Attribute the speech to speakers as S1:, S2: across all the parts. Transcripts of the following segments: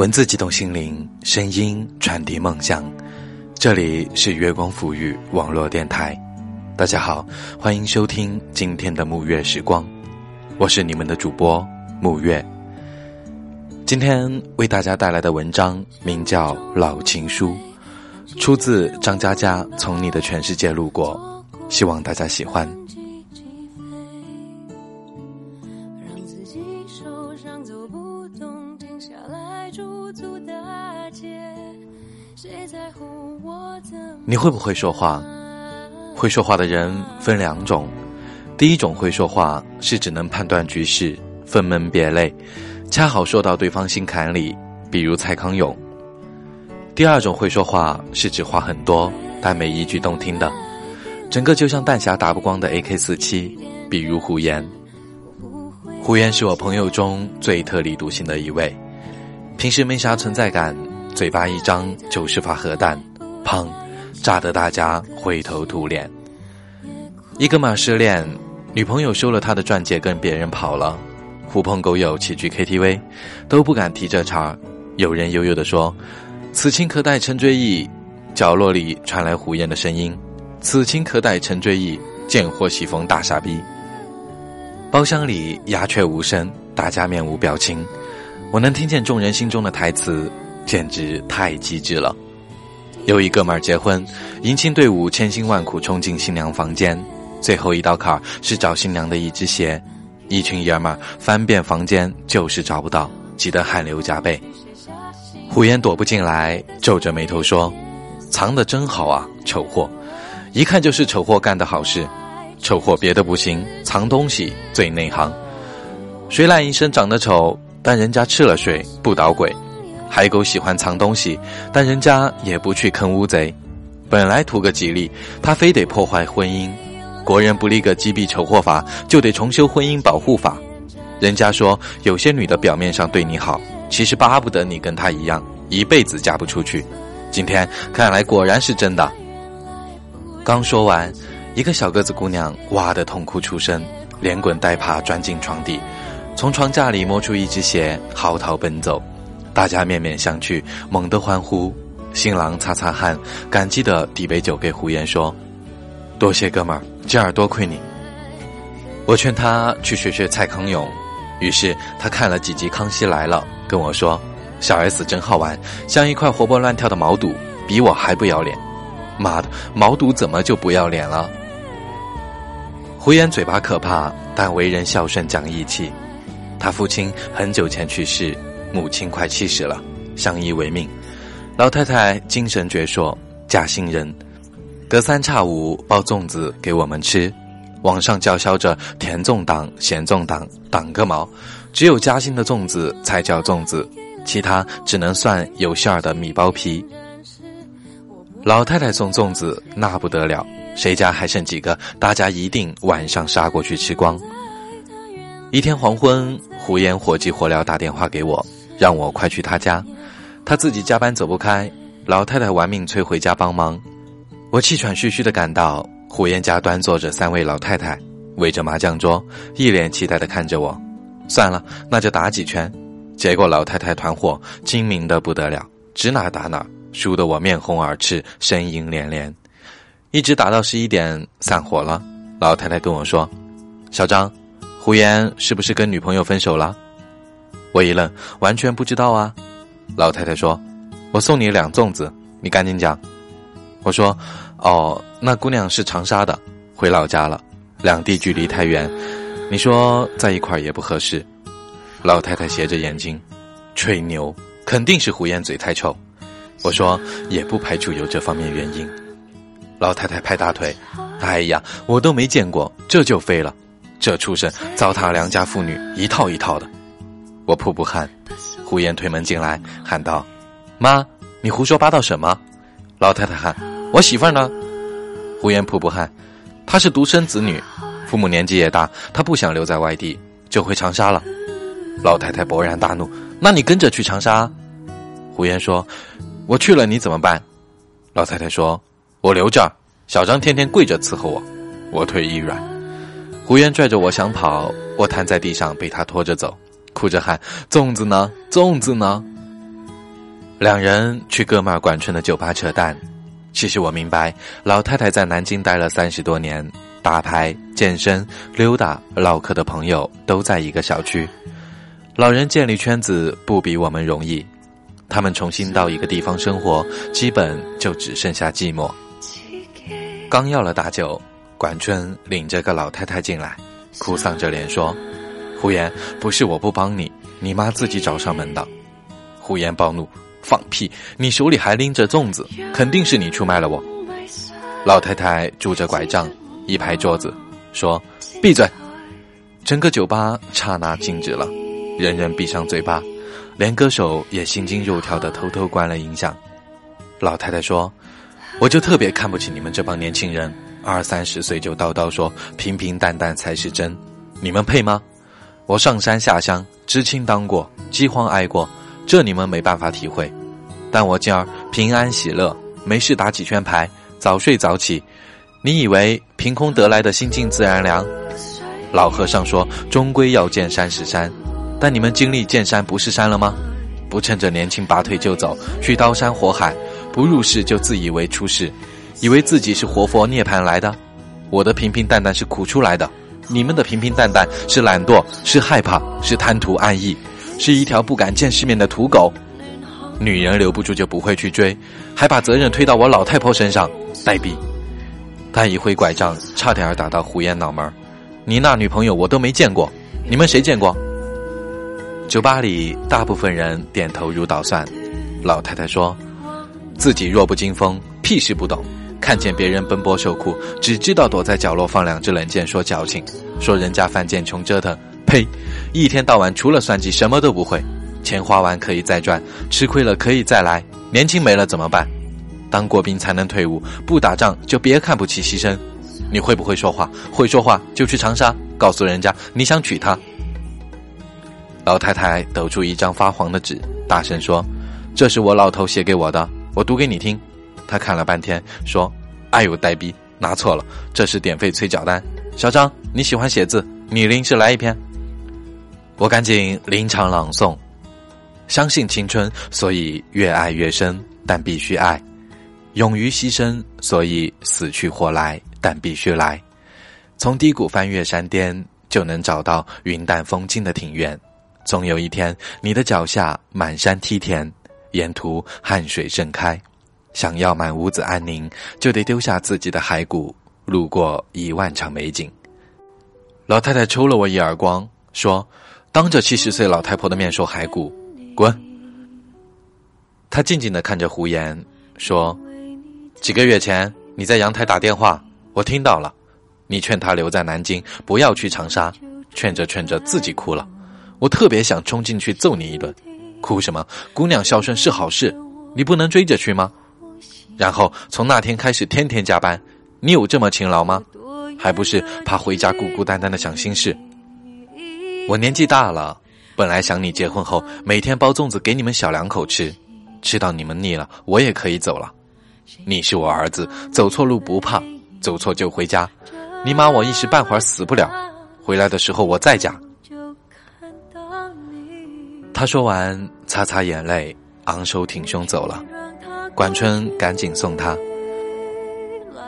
S1: 文字激动心灵，声音传递梦想。这里是月光抚育网络电台，大家好，欢迎收听今天的沐月时光，我是你们的主播沐月。今天为大家带来的文章名叫《老情书》，出自张嘉佳《从你的全世界路过》，希望大家喜欢。你会不会说话？会说话的人分两种，第一种会说话是只能判断局势，分门别类，恰好说到对方心坎里，比如蔡康永；第二种会说话是指话很多，但每一句动听的，整个就像弹匣打不光的 AK 四七，比如胡言。胡言是我朋友中最特立独行的一位，平时没啥存在感，嘴巴一张就是发核弹，砰！炸得大家灰头土脸。一个马失恋，女朋友收了他的钻戒，跟别人跑了。狐朋狗友齐聚 KTV，都不敢提这茬。有人悠悠地说：“此情可待成追忆。”角落里传来胡言的声音：“此情可待成追忆。”见货喜逢大傻逼。包厢里鸦雀无声，大家面无表情。我能听见众人心中的台词，简直太机智了。有一哥们儿结婚，迎亲队伍千辛万苦冲进新娘房间，最后一道坎儿是找新娘的一只鞋，一群爷们儿翻遍房间就是找不到，急得汗流浃背。胡言躲不进来，皱着眉头说：“藏得真好啊，丑货！一看就是丑货干的好事。丑货别的不行，藏东西最内行。谁赖一生长得丑，但人家吃了水不捣鬼。”海狗喜欢藏东西，但人家也不去坑乌贼。本来图个吉利，他非得破坏婚姻。国人不立个击毙丑货法，就得重修婚姻保护法。人家说有些女的表面上对你好，其实巴不得你跟她一样，一辈子嫁不出去。今天看来果然是真的。刚说完，一个小个子姑娘哇的痛哭出声，连滚带爬钻进床底，从床架里摸出一只鞋，嚎啕奔走。大家面面相觑，猛地欢呼。新郎擦擦汗，感激地递杯酒给胡言，说：“多谢哥们儿，今儿多亏你。”我劝他去学学蔡康永，于是他看了几集《康熙来了》，跟我说：“小 S 真好玩，像一块活蹦乱跳的毛肚，比我还不要脸。”妈的，毛肚怎么就不要脸了？胡言嘴巴可怕，但为人孝顺讲义气。他父亲很久前去世。母亲快七十了，相依为命。老太太精神矍铄，嫁新人，隔三差五包粽子给我们吃。网上叫嚣着甜粽党、咸粽党，党个毛！只有夹心的粽子才叫粽子，其他只能算有馅儿的米包皮。老太太送粽子那不得了，谁家还剩几个，大家一定晚上杀过去吃光。一天黄昏，胡言火急火燎打电话给我。让我快去他家，他自己加班走不开，老太太玩命催回家帮忙。我气喘吁吁的赶到，胡言家端坐着三位老太太，围着麻将桌，一脸期待的看着我。算了，那就打几圈。结果老太太团伙精明的不得了，指哪打哪，输得我面红耳赤，呻吟连连。一直打到十一点，散伙了。老太太跟我说：“小张，胡言是不是跟女朋友分手了？”我一愣，完全不知道啊！老太太说：“我送你两粽子，你赶紧讲。”我说：“哦，那姑娘是长沙的，回老家了，两地距离太远，你说在一块儿也不合适。”老太太斜着眼睛，吹牛，肯定是胡言嘴太臭。我说：“也不排除有这方面原因。”老太太拍大腿：“哎呀，我都没见过，这就飞了，这畜生糟蹋良家妇女，一套一套的。”我瀑布汗，胡言推门进来，喊道：“妈，你胡说八道什么？”老太太喊：“我媳妇呢？”胡言瀑布汗：“她是独生子女，父母年纪也大，她不想留在外地，就回长沙了。”老太太勃然大怒：“那你跟着去长沙？”胡言说：“我去了你怎么办？”老太太说：“我留着，小张天天跪着伺候我。”我腿一软，胡言拽着我想跑，我瘫在地上被他拖着走。哭着喊：“粽子呢？粽子呢？”两人去哥们儿管春的酒吧扯淡。其实我明白，老太太在南京待了三十多年，打牌、健身、溜达、唠嗑的朋友都在一个小区。老人建立圈子不比我们容易，他们重新到一个地方生活，基本就只剩下寂寞。刚要了大酒，管春领着个老太太进来，哭丧着脸说：“胡言，不是我不帮你，你妈自己找上门的。”胡言暴怒。放屁！你手里还拎着粽子，肯定是你出卖了我。老太太拄着拐杖，一拍桌子，说：“闭嘴！”整个酒吧刹那静止了，人人闭上嘴巴，连歌手也心惊肉跳的偷偷关了音响。老太太说：“我就特别看不起你们这帮年轻人，二三十岁就叨叨说平平淡淡才是真，你们配吗？我上山下乡，知青当过，饥荒挨过。”这你们没办法体会，但我今儿平安喜乐，没事打几圈牌，早睡早起。你以为凭空得来的心静自然凉？老和尚说，终归要见山是山，但你们经历见山不是山了吗？不趁着年轻拔腿就走，去刀山火海，不入世就自以为出世，以为自己是活佛涅槃来的。我的平平淡淡是苦出来的，你们的平平淡淡是懒惰，是害怕，是贪图安逸。是一条不敢见世面的土狗，女人留不住就不会去追，还把责任推到我老太婆身上，呆逼！他一挥拐杖，差点儿打到胡言脑门儿你那女朋友我都没见过，你们谁见过？酒吧里大部分人点头如捣蒜。老太太说：“自己弱不禁风，屁事不懂，看见别人奔波受苦，只知道躲在角落放两支冷箭说矫情，说人家犯贱穷折腾。”呸！一天到晚除了算计什么都不会，钱花完可以再赚，吃亏了可以再来，年轻没了怎么办？当过兵才能退伍，不打仗就别看不起牺牲。你会不会说话？会说话就去长沙，告诉人家你想娶她。老太太抖出一张发黄的纸，大声说：“这是我老头写给我的，我读给你听。”他看了半天，说：“哎呦，呆逼，拿错了，这是点费催缴单。小张，你喜欢写字，你临时来一篇。”我赶紧临场朗诵：相信青春，所以越爱越深，但必须爱；勇于牺牲，所以死去活来，但必须来。从低谷翻越山巅，就能找到云淡风轻的庭院。总有一天，你的脚下满山梯田，沿途汗水盛开。想要满屋子安宁，就得丢下自己的骸骨，路过一万场美景。老太太抽了我一耳光，说。当着七十岁老太婆的面说骸骨，滚！他静静的看着胡言，说：“几个月前你在阳台打电话，我听到了。你劝他留在南京，不要去长沙。劝着劝着自己哭了。我特别想冲进去揍你一顿。哭什么？姑娘孝顺是好事，你不能追着去吗？然后从那天开始天天加班，你有这么勤劳吗？还不是怕回家孤孤单单的想心事。”我年纪大了，本来想你结婚后每天包粽子给你们小两口吃，吃到你们腻了，我也可以走了。你是我儿子，走错路不怕，走错就回家。你妈我一时半会儿死不了，回来的时候我在家。他说完，擦擦眼泪，昂首挺胸走了。管春赶紧送他。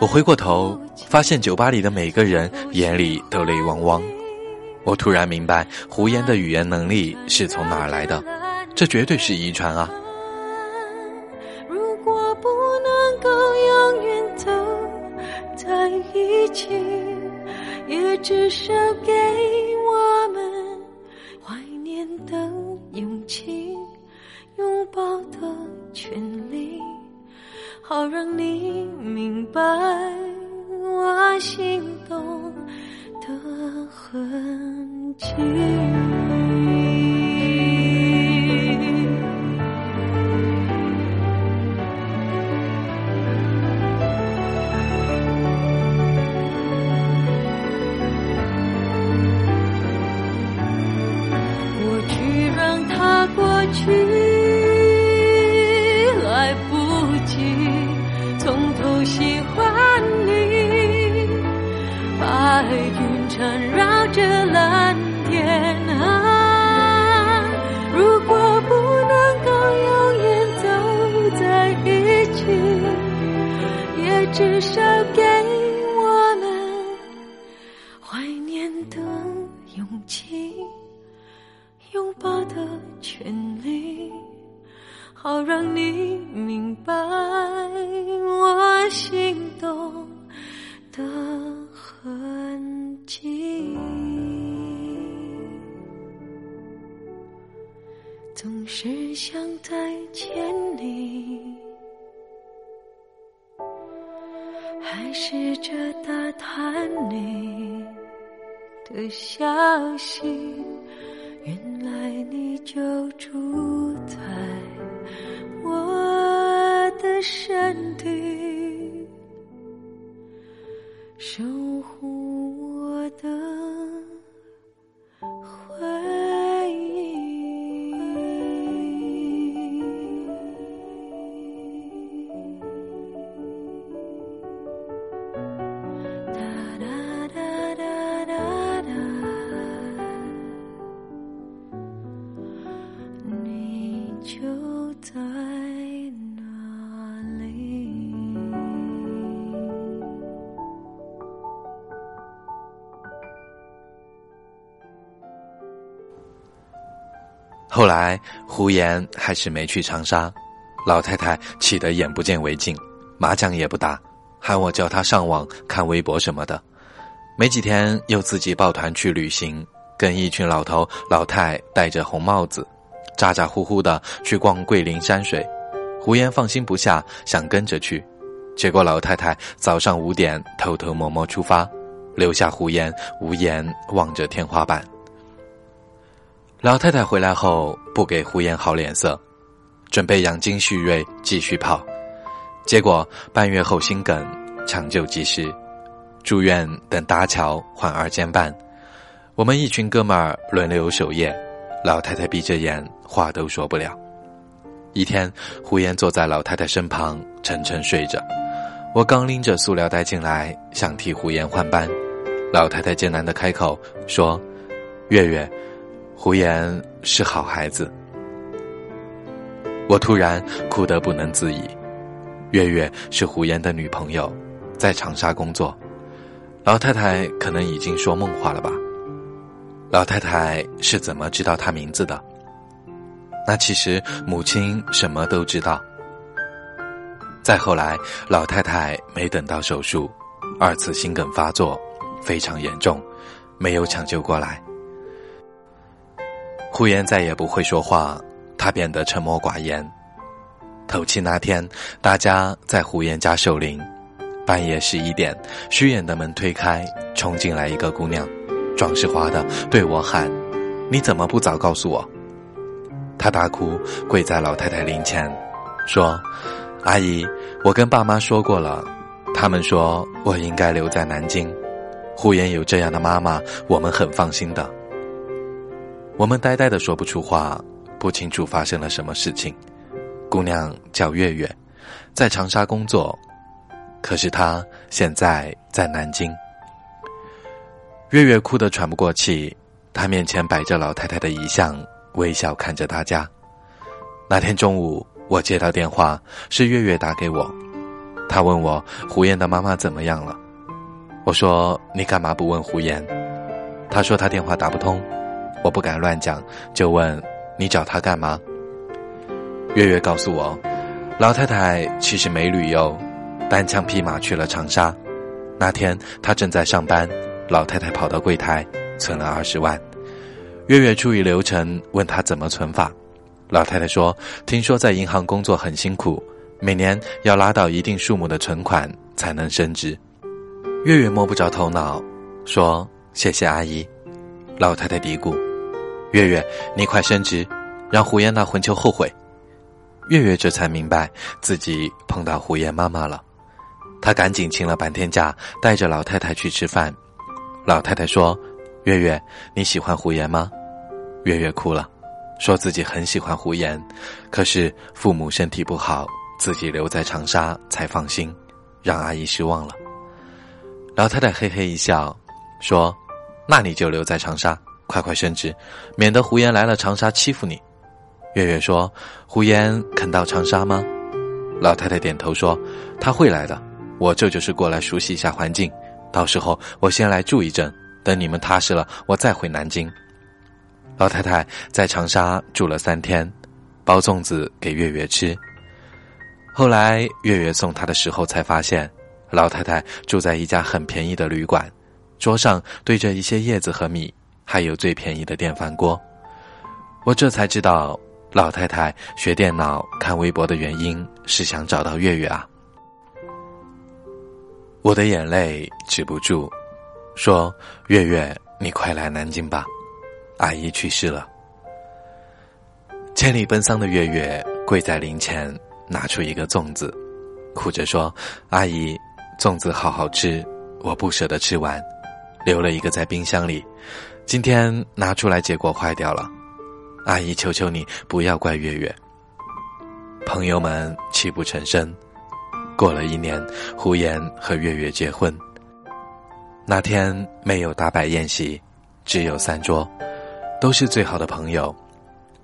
S1: 我回过头，发现酒吧里的每个人眼里都泪汪汪。我突然明白，胡言的语言能力是从哪儿来的？这绝对是遗传啊！如果不能够永远走在一起，也至少给我要让你明白我心动。的痕迹。
S2: 至少给我们怀念的勇气，拥抱的权利，好让你明白我心动的痕迹。总是想再见你，还试着打探你的消息。原来你就住在我的身体，
S1: 后来胡言还是没去长沙，老太太气得眼不见为净，麻将也不打，喊我叫她上网看微博什么的。没几天又自己抱团去旅行，跟一群老头老太戴着红帽子，咋咋呼呼的去逛桂林山水。胡言放心不下，想跟着去，结果老太太早上五点偷偷摸摸出发，留下胡言无言望着天花板。老太太回来后不给胡言好脸色，准备养精蓄锐继续跑，结果半月后心梗，抢救及时，住院等搭桥换二尖瓣。我们一群哥们儿轮流守夜，老太太闭着眼话都说不了。一天，胡言坐在老太太身旁沉沉睡着，我刚拎着塑料袋进来想替胡言换班，老太太艰难的开口说：“月月。”胡言是好孩子，我突然哭得不能自已。月月是胡言的女朋友，在长沙工作。老太太可能已经说梦话了吧？老太太是怎么知道他名字的？那其实母亲什么都知道。再后来，老太太没等到手术，二次心梗发作，非常严重，没有抢救过来。胡言再也不会说话，他变得沉默寡言。头七那天，大家在胡言家守灵。半夜十一点，虚掩的门推开，冲进来一个姑娘，壮实滑的对我喊：“你怎么不早告诉我？”他大哭，跪在老太太灵前，说：“阿姨，我跟爸妈说过了，他们说我应该留在南京。胡言有这样的妈妈，我们很放心的。”我们呆呆的说不出话，不清楚发生了什么事情。姑娘叫月月，在长沙工作，可是她现在在南京。月月哭得喘不过气，她面前摆着老太太的遗像，微笑看着大家。那天中午，我接到电话，是月月打给我，她问我胡言的妈妈怎么样了。我说你干嘛不问胡言？她说她电话打不通。我不敢乱讲，就问你找他干嘛？月月告诉我，老太太其实没旅游，单枪匹马去了长沙。那天她正在上班，老太太跑到柜台存了二十万。月月出于流程问他怎么存法，老太太说：“听说在银行工作很辛苦，每年要拉到一定数目的存款才能升职。”月月摸不着头脑，说：“谢谢阿姨。”老太太嘀咕。月月，你快升职，让胡言那混球后悔。月月这才明白自己碰到胡言妈妈了，他赶紧请了半天假，带着老太太去吃饭。老太太说：“月月，你喜欢胡言吗？”月月哭了，说自己很喜欢胡言，可是父母身体不好，自己留在长沙才放心，让阿姨失望了。老太太嘿嘿一笑，说：“那你就留在长沙。”快快升职，免得胡言来了长沙欺负你。月月说：“胡言肯到长沙吗？”老太太点头说：“他会来的，我这就是过来熟悉一下环境，到时候我先来住一阵，等你们踏实了，我再回南京。老太太在长沙住了三天，包粽子给月月吃。后来月月送她的时候，才发现老太太住在一家很便宜的旅馆，桌上堆着一些叶子和米，还有最便宜的电饭锅。我这才知道，老太太学电脑、看微博的原因是想找到月月啊。我的眼泪止不住，说：“月月，你快来南京吧，阿姨去世了。”千里奔丧的月月跪在灵前，拿出一个粽子，哭着说：“阿姨，粽子好好吃，我不舍得吃完，留了一个在冰箱里，今天拿出来，结果坏掉了。阿姨，求求你不要怪月月。”朋友们泣不成声。过了一年，胡言和月月结婚。那天没有大摆宴席，只有三桌，都是最好的朋友。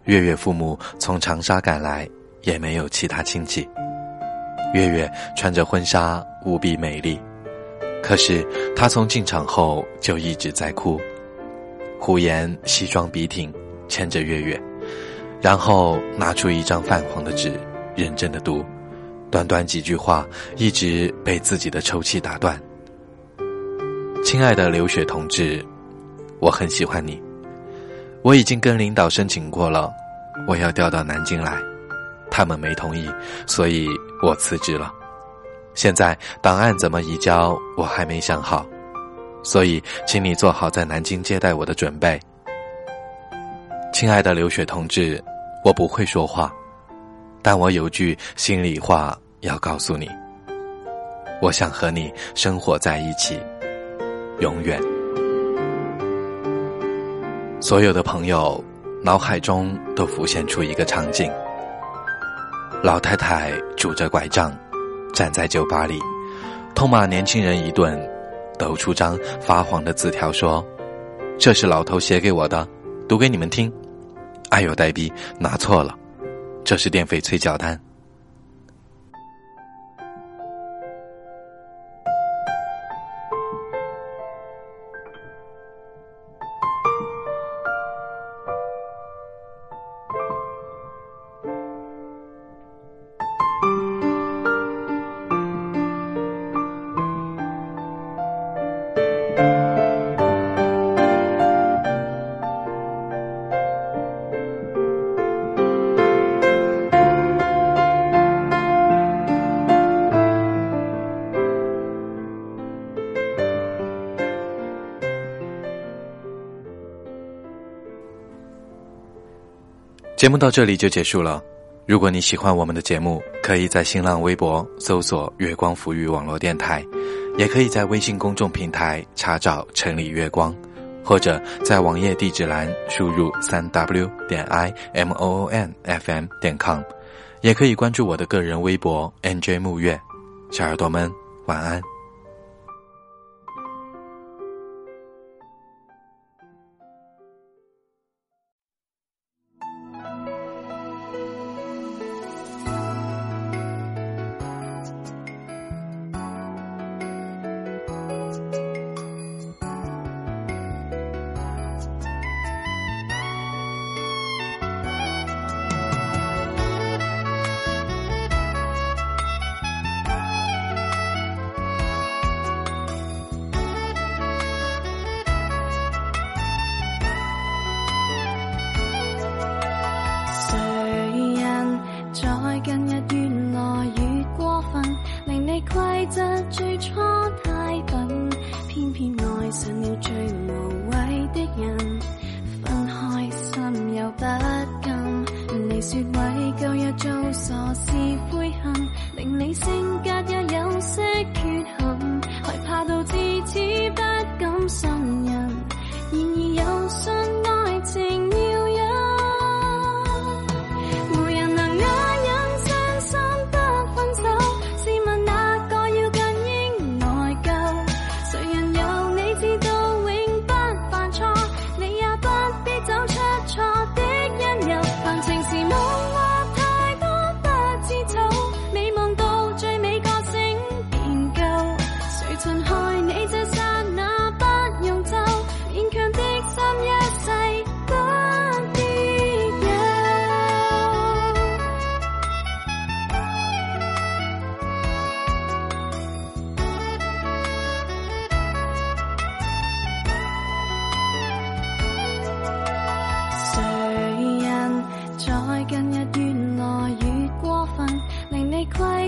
S1: 月月父母从长沙赶来，也没有其他亲戚。月月穿着婚纱，无比美丽。可是她从进场后就一直在哭。胡言西装笔挺，牵着月月，然后拿出一张泛黄的纸，认真的读。短短几句话，一直被自己的抽泣打断。亲爱的刘雪同志，我很喜欢你，我已经跟领导申请过了，我要调到南京来，他们没同意，所以我辞职了。现在档案怎么移交，我还没想好，所以请你做好在南京接待我的准备。亲爱的刘雪同志，我不会说话。但我有句心里话要告诉你，我想和你生活在一起，永远。所有的朋友脑海中都浮现出一个场景：老太太拄着拐杖，站在酒吧里，痛骂年轻人一顿，抖出张发黄的字条说：“这是老头写给我的，读给你们听。”哎呦呆逼，拿错了。这是电费催缴单。节目到这里就结束了。如果你喜欢我们的节目，可以在新浪微博搜索“月光浮语网络电台”，也可以在微信公众平台查找“城里月光”，或者在网页地址栏输入“三 w 点 i m o o n f m 点 com”，也可以关注我的个人微博 “nj 木月”。小耳朵们，晚安。
S3: 推窗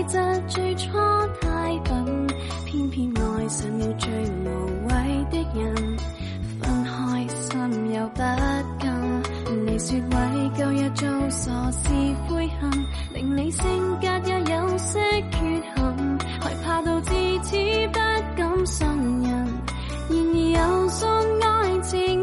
S3: 责最初太笨，偏偏爱上了最无谓的人。分开心又不甘，你说为旧日做傻事悔恨，令你性格也有些缺陷，害怕到至此不敢信任。然而又信爱情。